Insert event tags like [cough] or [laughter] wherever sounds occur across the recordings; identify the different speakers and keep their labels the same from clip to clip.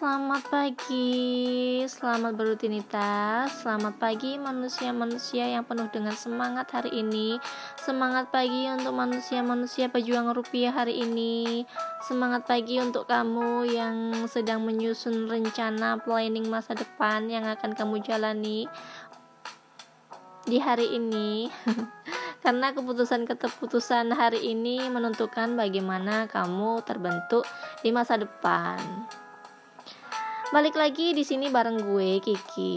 Speaker 1: selamat pagi, selamat berrutinitas, selamat pagi manusia-manusia yang penuh dengan semangat hari ini. Semangat pagi untuk manusia-manusia pejuang rupiah hari ini. Semangat pagi untuk kamu yang sedang menyusun rencana planning masa depan yang akan kamu jalani di hari ini. [laughs] karena keputusan-keputusan hari ini menentukan bagaimana kamu terbentuk di masa depan. Balik lagi di sini bareng gue Kiki.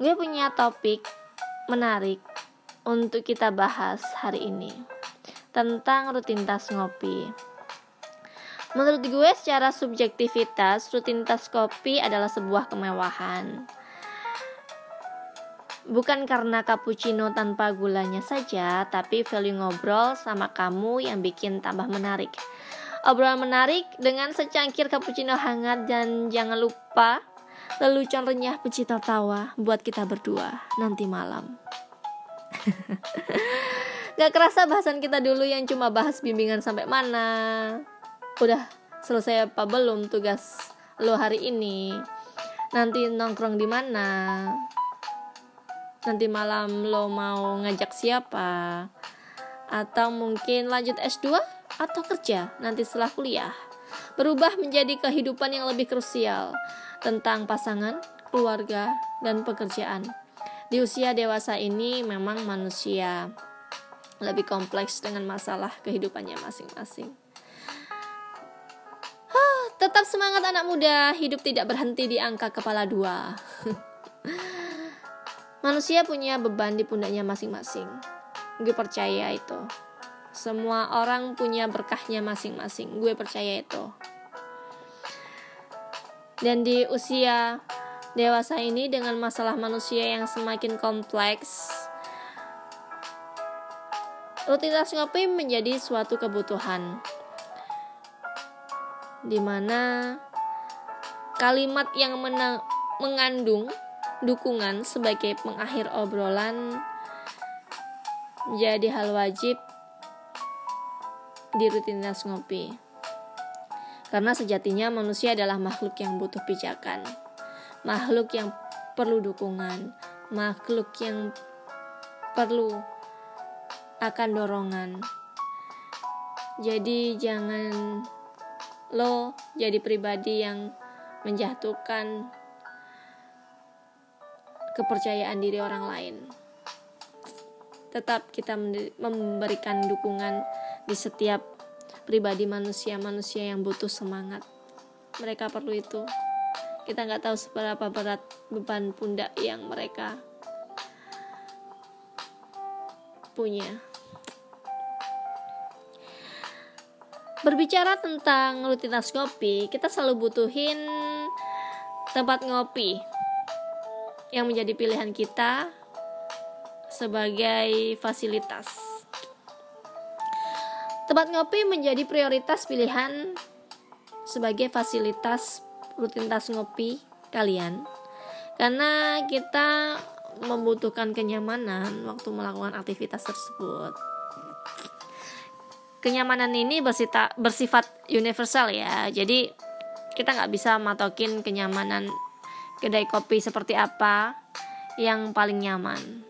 Speaker 1: Gue punya topik menarik untuk kita bahas hari ini tentang rutinitas ngopi. Menurut gue secara subjektivitas, rutinitas kopi adalah sebuah kemewahan Bukan karena cappuccino tanpa gulanya saja, tapi value ngobrol sama kamu yang bikin tambah menarik. Obrolan menarik dengan secangkir cappuccino hangat dan jangan lupa lelucon renyah pencipta tawa buat kita berdua nanti malam. [laughs] Gak kerasa bahasan kita dulu yang cuma bahas bimbingan sampai mana. Udah selesai apa belum tugas lo hari ini? Nanti nongkrong di mana? nanti malam lo mau ngajak siapa atau mungkin lanjut S2 atau kerja nanti setelah kuliah berubah menjadi kehidupan yang lebih krusial tentang pasangan, keluarga, dan pekerjaan. Di usia dewasa ini memang manusia lebih kompleks dengan masalah kehidupannya masing-masing. tetap semangat anak muda, hidup tidak berhenti di angka kepala dua. [laughs] Manusia punya beban di pundaknya masing-masing. Gue percaya itu. Semua orang punya berkahnya masing-masing. Gue percaya itu. Dan di usia dewasa ini dengan masalah manusia yang semakin kompleks, rutinitas ngopi menjadi suatu kebutuhan. Di mana kalimat yang mengandung dukungan sebagai pengakhir obrolan menjadi hal wajib di rutinitas ngopi. Karena sejatinya manusia adalah makhluk yang butuh pijakan, makhluk yang perlu dukungan, makhluk yang perlu akan dorongan. Jadi jangan lo jadi pribadi yang menjatuhkan kepercayaan diri orang lain. Tetap kita memberikan dukungan di setiap pribadi manusia-manusia yang butuh semangat. Mereka perlu itu. Kita nggak tahu seberapa berat beban pundak yang mereka punya. Berbicara tentang rutinitas ngopi, kita selalu butuhin tempat ngopi yang menjadi pilihan kita sebagai fasilitas. Tempat ngopi menjadi prioritas pilihan sebagai fasilitas rutinitas ngopi kalian. Karena kita membutuhkan kenyamanan waktu melakukan aktivitas tersebut. Kenyamanan ini bersifat, bersifat universal ya, jadi kita nggak bisa matokin kenyamanan kedai kopi seperti apa yang paling nyaman.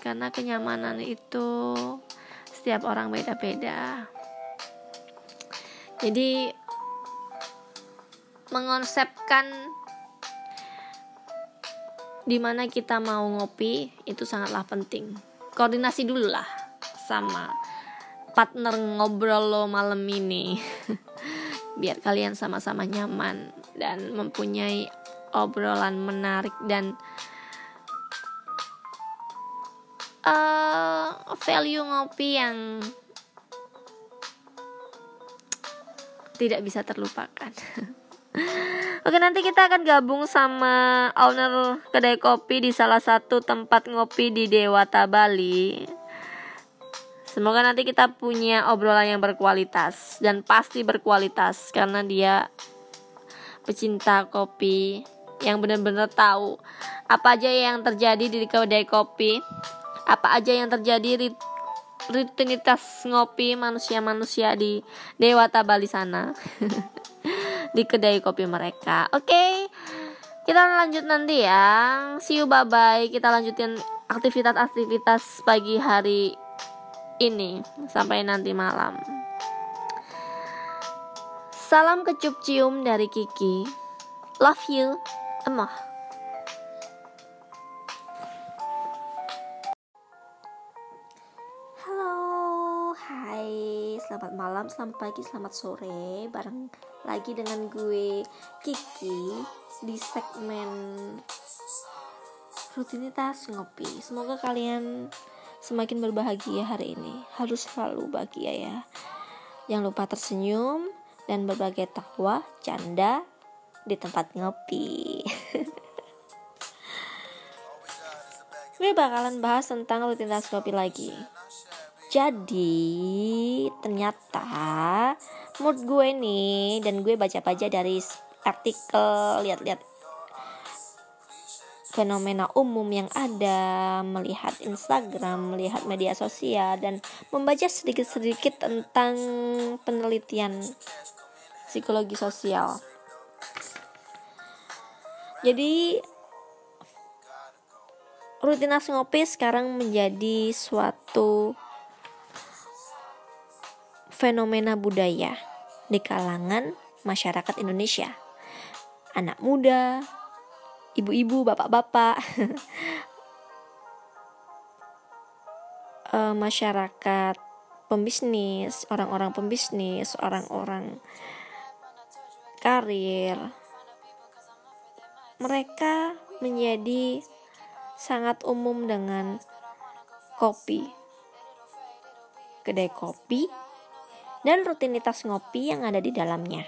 Speaker 1: Karena kenyamanan itu setiap orang beda-beda. Jadi mengonsepkan di mana kita mau ngopi itu sangatlah penting. Koordinasi dulu lah sama partner ngobrol lo malam ini. [laughs] Biar kalian sama-sama nyaman dan mempunyai obrolan menarik dan uh, value ngopi yang tidak bisa terlupakan. [laughs] Oke nanti kita akan gabung sama owner kedai kopi di salah satu tempat ngopi di Dewata Bali. Semoga nanti kita punya obrolan yang berkualitas dan pasti berkualitas karena dia pecinta kopi yang benar-benar tahu apa aja yang terjadi di kedai kopi, apa aja yang terjadi rutinitas ngopi manusia-manusia di Dewata Bali sana. [laughs] di kedai kopi mereka. Oke. Okay? Kita lanjut nanti ya. See you bye bye. Kita lanjutin aktivitas-aktivitas pagi hari ini sampai nanti malam. Salam kecup cium dari Kiki. Love you, Emah. Malam, selamat pagi, selamat sore. Bareng lagi dengan gue Kiki di segmen rutinitas ngopi. Semoga kalian semakin berbahagia hari ini. Harus selalu bahagia ya. Jangan lupa tersenyum, dan berbagai tawa, canda di tempat ngopi. [laughs] gue bakalan bahas tentang rutinitas kopi lagi. Jadi ternyata mood gue nih dan gue baca-baca dari artikel lihat-lihat fenomena umum yang ada, melihat Instagram, melihat media sosial, dan membaca sedikit-sedikit tentang penelitian psikologi sosial. Jadi rutinitas ngopi sekarang menjadi suatu fenomena budaya di kalangan masyarakat Indonesia. Anak muda, ibu-ibu, bapak-bapak, uh, [laughs] masyarakat pembisnis, orang-orang pembisnis, orang-orang karir, mereka menjadi sangat umum dengan kopi, kedai kopi, dan rutinitas ngopi yang ada di dalamnya.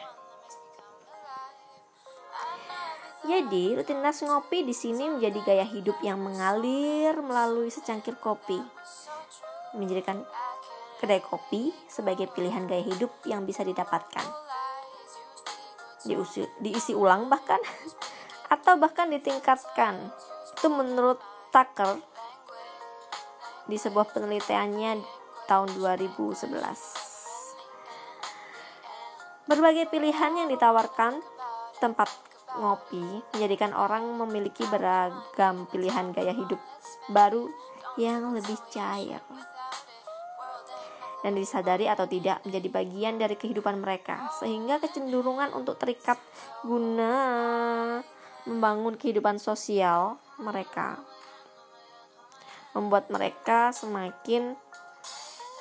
Speaker 1: Jadi, rutinitas ngopi di sini menjadi gaya hidup yang mengalir melalui secangkir kopi. Menjadikan kedai kopi sebagai pilihan gaya hidup yang bisa didapatkan. Diusi, diisi ulang bahkan [laughs] atau bahkan ditingkatkan. Itu menurut Tucker di sebuah penelitiannya tahun 2011. Berbagai pilihan yang ditawarkan tempat ngopi menjadikan orang memiliki beragam pilihan gaya hidup baru yang lebih cair dan disadari atau tidak menjadi bagian dari kehidupan mereka sehingga kecenderungan untuk terikat guna membangun kehidupan sosial mereka membuat mereka semakin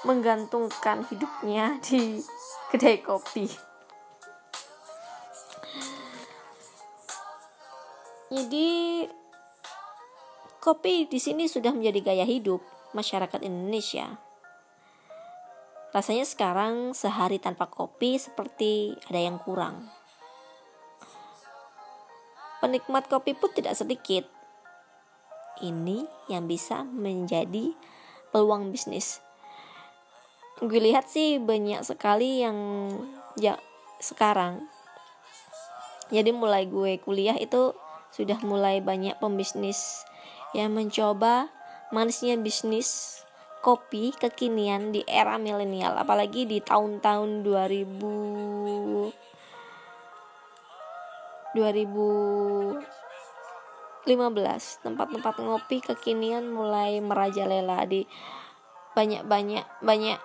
Speaker 1: menggantungkan hidupnya di kedai kopi. Jadi kopi di sini sudah menjadi gaya hidup masyarakat Indonesia. Rasanya sekarang sehari tanpa kopi seperti ada yang kurang. Penikmat kopi pun tidak sedikit. Ini yang bisa menjadi peluang bisnis. Gue lihat sih banyak sekali yang ya sekarang. Jadi mulai gue kuliah itu sudah mulai banyak pembisnis. Yang mencoba manisnya bisnis kopi kekinian di era milenial apalagi di tahun-tahun 2000 2015 tempat-tempat ngopi kekinian mulai merajalela di banyak-banyak banyak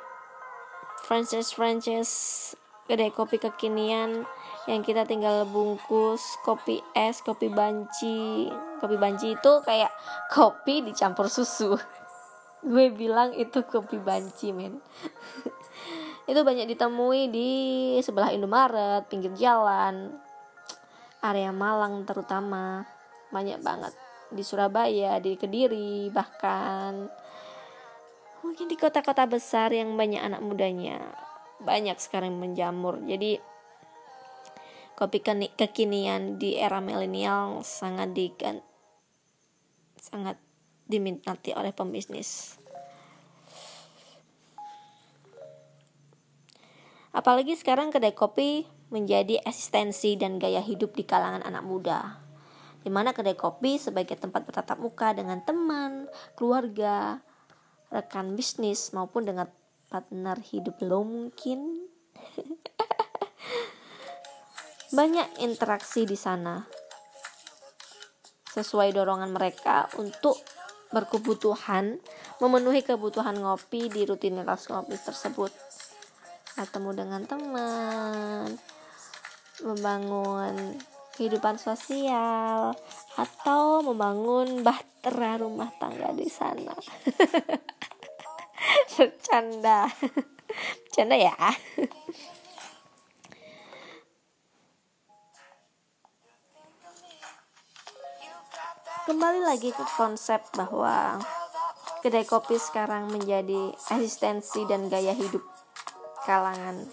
Speaker 1: franchise-franchise kedai kopi kekinian yang kita tinggal bungkus kopi es, kopi banci. Kopi banci itu kayak kopi dicampur susu. [laughs] Gue bilang itu kopi banci, men. [laughs] itu banyak ditemui di sebelah Indomaret, pinggir jalan, area Malang terutama. Banyak banget di Surabaya, di Kediri, bahkan mungkin di kota-kota besar yang banyak anak mudanya. Banyak sekarang menjamur. Jadi kopi kekinian di era milenial sangat di sangat diminati oleh pembisnis. Apalagi sekarang kedai kopi menjadi eksistensi dan gaya hidup di kalangan anak muda. Di mana kedai kopi sebagai tempat bertatap muka dengan teman, keluarga, rekan bisnis maupun dengan partner hidup lo mungkin. [laughs] Banyak interaksi di sana. Sesuai dorongan mereka untuk berkebutuhan memenuhi kebutuhan ngopi di rutinitas ngopi tersebut. Ketemu dengan teman membangun kehidupan sosial atau membangun bahtera rumah tangga di sana [laughs] bercanda. [laughs] Bercanda ya? Kembali lagi ke konsep bahwa kedai kopi sekarang menjadi eksistensi dan gaya hidup kalangan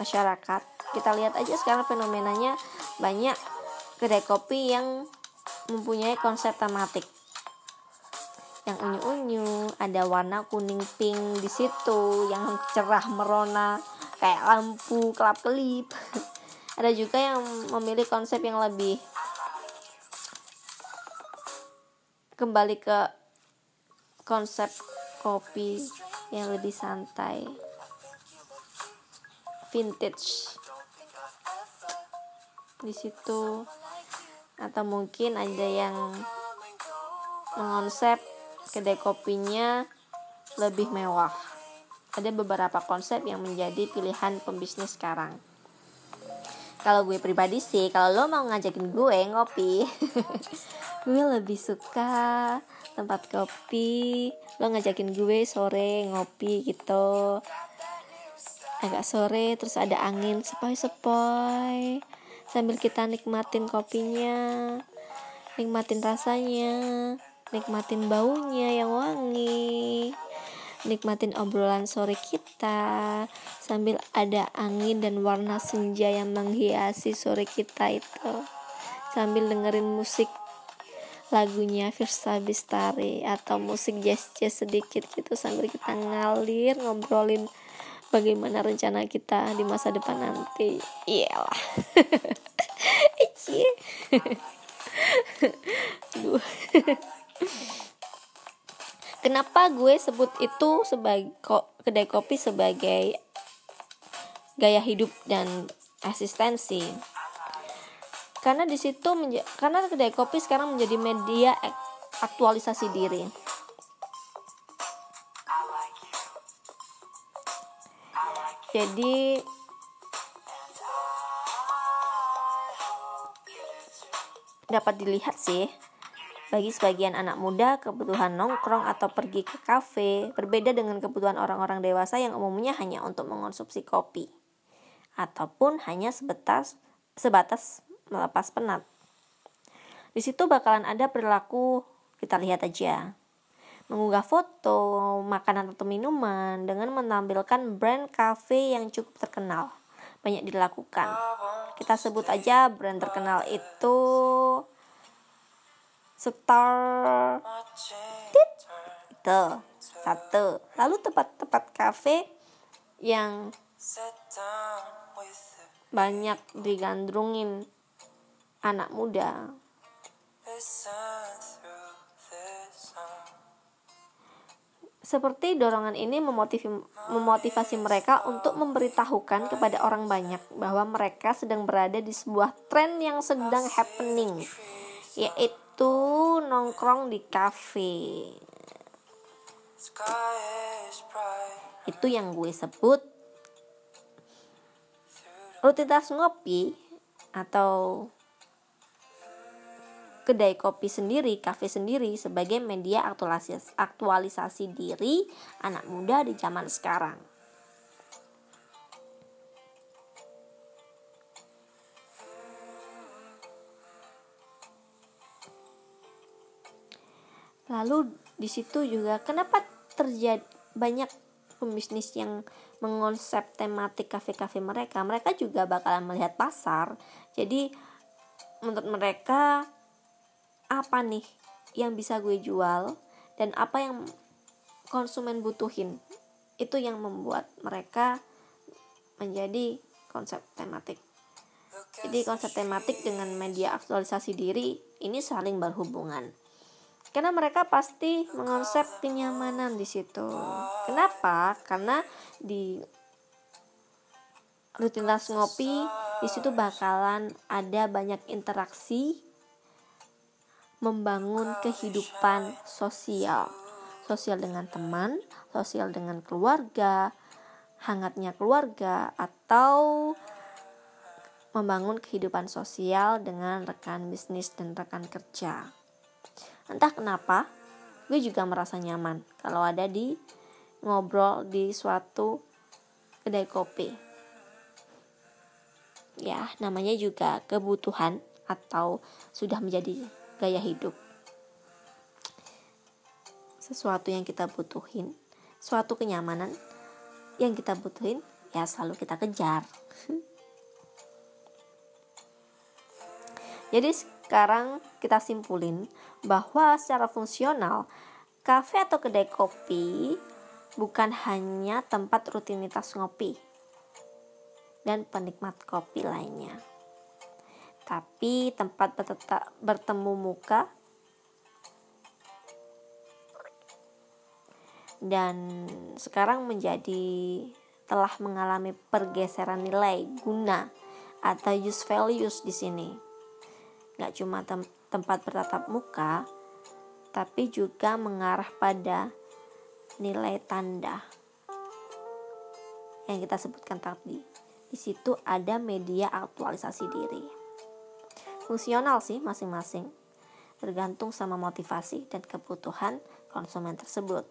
Speaker 1: masyarakat. Kita lihat aja sekarang fenomenanya. Banyak kedai kopi yang mempunyai konsep tematik yang unyu-unyu ada warna kuning pink di situ yang cerah merona kayak lampu kelap kelip. [laughs] Ada juga yang memilih konsep yang lebih kembali ke konsep kopi yang lebih santai. Vintage. Di situ. Atau mungkin ada yang mengonsep kedai kopinya lebih mewah. Ada beberapa konsep yang menjadi pilihan pembisnis sekarang. Kalau gue pribadi sih kalau lo mau ngajakin gue ngopi [laughs] gue lebih suka tempat kopi. Lo ngajakin gue sore ngopi gitu. Agak sore terus ada angin sepoi-sepoi. Sambil kita nikmatin kopinya nikmatin rasanya nikmatin baunya yang wangi. Nikmatin obrolan sore kita. Sambil ada angin dan warna senja yang menghiasi sore kita itu. Sambil dengerin musik lagunya Firsa Bistari atau musik jazz-jazz sedikit gitu sambil kita ngalir ngobrolin bagaimana rencana kita di masa depan nanti. Iyalah [laughs] [laughs] [laughs] kenapa gue sebut itu sebagai kedai kopi sebagai gaya hidup dan asistensi? Karena di situ karena kedai kopi sekarang menjadi media aktualisasi diri. Jadi dapat dilihat sih bagi sebagian anak muda, kebutuhan nongkrong atau pergi ke kafe berbeda dengan kebutuhan orang-orang dewasa yang umumnya hanya untuk mengonsumsi kopi ataupun hanya sebatas sebatas melepas penat. Di situ bakalan ada perilaku kita lihat aja. Mengunggah foto, makanan atau minuman dengan menampilkan brand cafe yang cukup terkenal. Banyak dilakukan. Kita sebut aja brand terkenal itu Star. Tit. Itu. Satu. Lalu tempat-tempat kafe yang banyak digandrungin anak muda. Seperti dorongan ini memotivasi mereka untuk memberitahukan kepada orang banyak bahwa mereka sedang berada di sebuah tren yang sedang happening, yaitu nongkrong di kafe. Itu yang gue sebut rutinitas ngopi atau kedai kopi sendiri, kafe sendiri sebagai media aktualisasi, aktualisasi diri anak muda di zaman sekarang. Lalu di situ juga kenapa terjadi banyak pembisnis yang mengonsep tematik kafe-kafe mereka, mereka juga bakalan melihat pasar. Jadi menurut mereka apa nih yang bisa gue jual dan apa yang konsumen butuhin? Itu yang membuat mereka menjadi konsep tematik. Jadi konsep tematik dengan media aktualisasi diri ini saling berhubungan karena mereka pasti mengonsep kenyamanan di situ. Kenapa? Karena di rutinitas ngopi di situ bakalan ada banyak interaksi membangun kehidupan sosial. Sosial dengan teman sosial dengan keluarga hangatnya keluarga atau membangun kehidupan sosial dengan rekan bisnis dan rekan kerja entah kenapa gue juga merasa nyaman kalau ada di ngobrol di suatu kedai kopi. Ya namanya juga kebutuhan atau sudah menjadi gaya hidup. Sesuatu yang kita butuhin suatu kenyamanan yang kita butuhin ya selalu kita kejar. [laughs] Jadi sekarang kita simpulin bahwa secara fungsional kafe atau kedai kopi bukan hanya tempat rutinitas ngopi dan penikmat kopi lainnya tapi tempat bertemu muka dan sekarang menjadi telah mengalami pergeseran nilai guna atau use values di sini. Gak cuma tem tempat bertatap muka, tapi juga mengarah pada nilai tanda yang kita sebutkan tadi. Di situ ada media aktualisasi diri. Fungsional sih masing-masing, tergantung sama motivasi dan kebutuhan konsumen tersebut.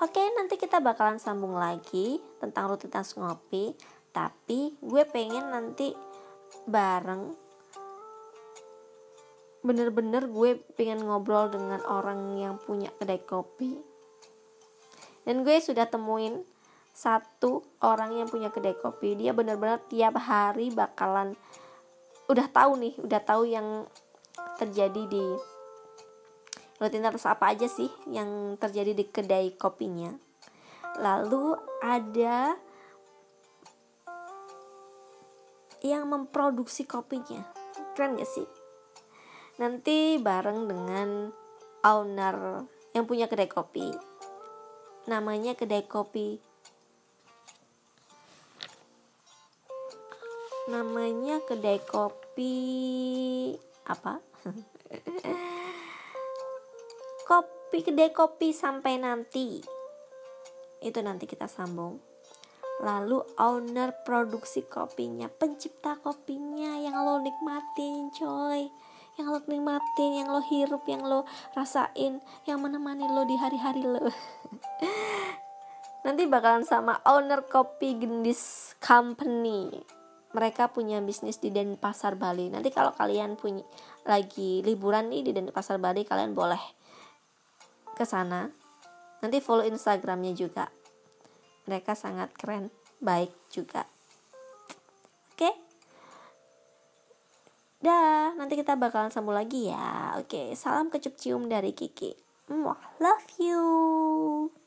Speaker 1: Oke, nanti kita bakalan sambung lagi tentang rutinitas ngopi. Tapi gue pengen nanti bareng bener-bener gue pengen ngobrol dengan orang yang punya kedai kopi. Dan gue sudah temuin satu orang yang punya kedai kopi. Dia bener-bener tiap hari bakalan udah tahu nih udah tahu yang terjadi di rutinitas apa aja sih yang terjadi di kedai kopinya. Lalu ada yang memproduksi kopinya. Keren gak sih nanti bareng dengan owner yang punya kedai kopi. Namanya kedai kopi. Namanya kedai kopi apa? [laughs] Kopi kedai kopi sampai nanti. Itu nanti kita sambung. Lalu owner produksi kopinya pencipta kopinya yang lo nikmatin coy yang lo nikmatin yang lo hirup yang lo rasain yang menemani lo di hari-hari lo [laughs] nanti bakalan sama owner kopi gendis company mereka punya bisnis di Denpasar Bali nanti kalau kalian punya lagi liburan nih di Denpasar Bali kalian boleh ke sana. Nanti follow Instagramnya juga. Mereka sangat keren, baik juga. Oke? Dah, nanti kita bakalan sambung lagi ya. Oke, salam kecup cium dari Kiki. Mwah, love you.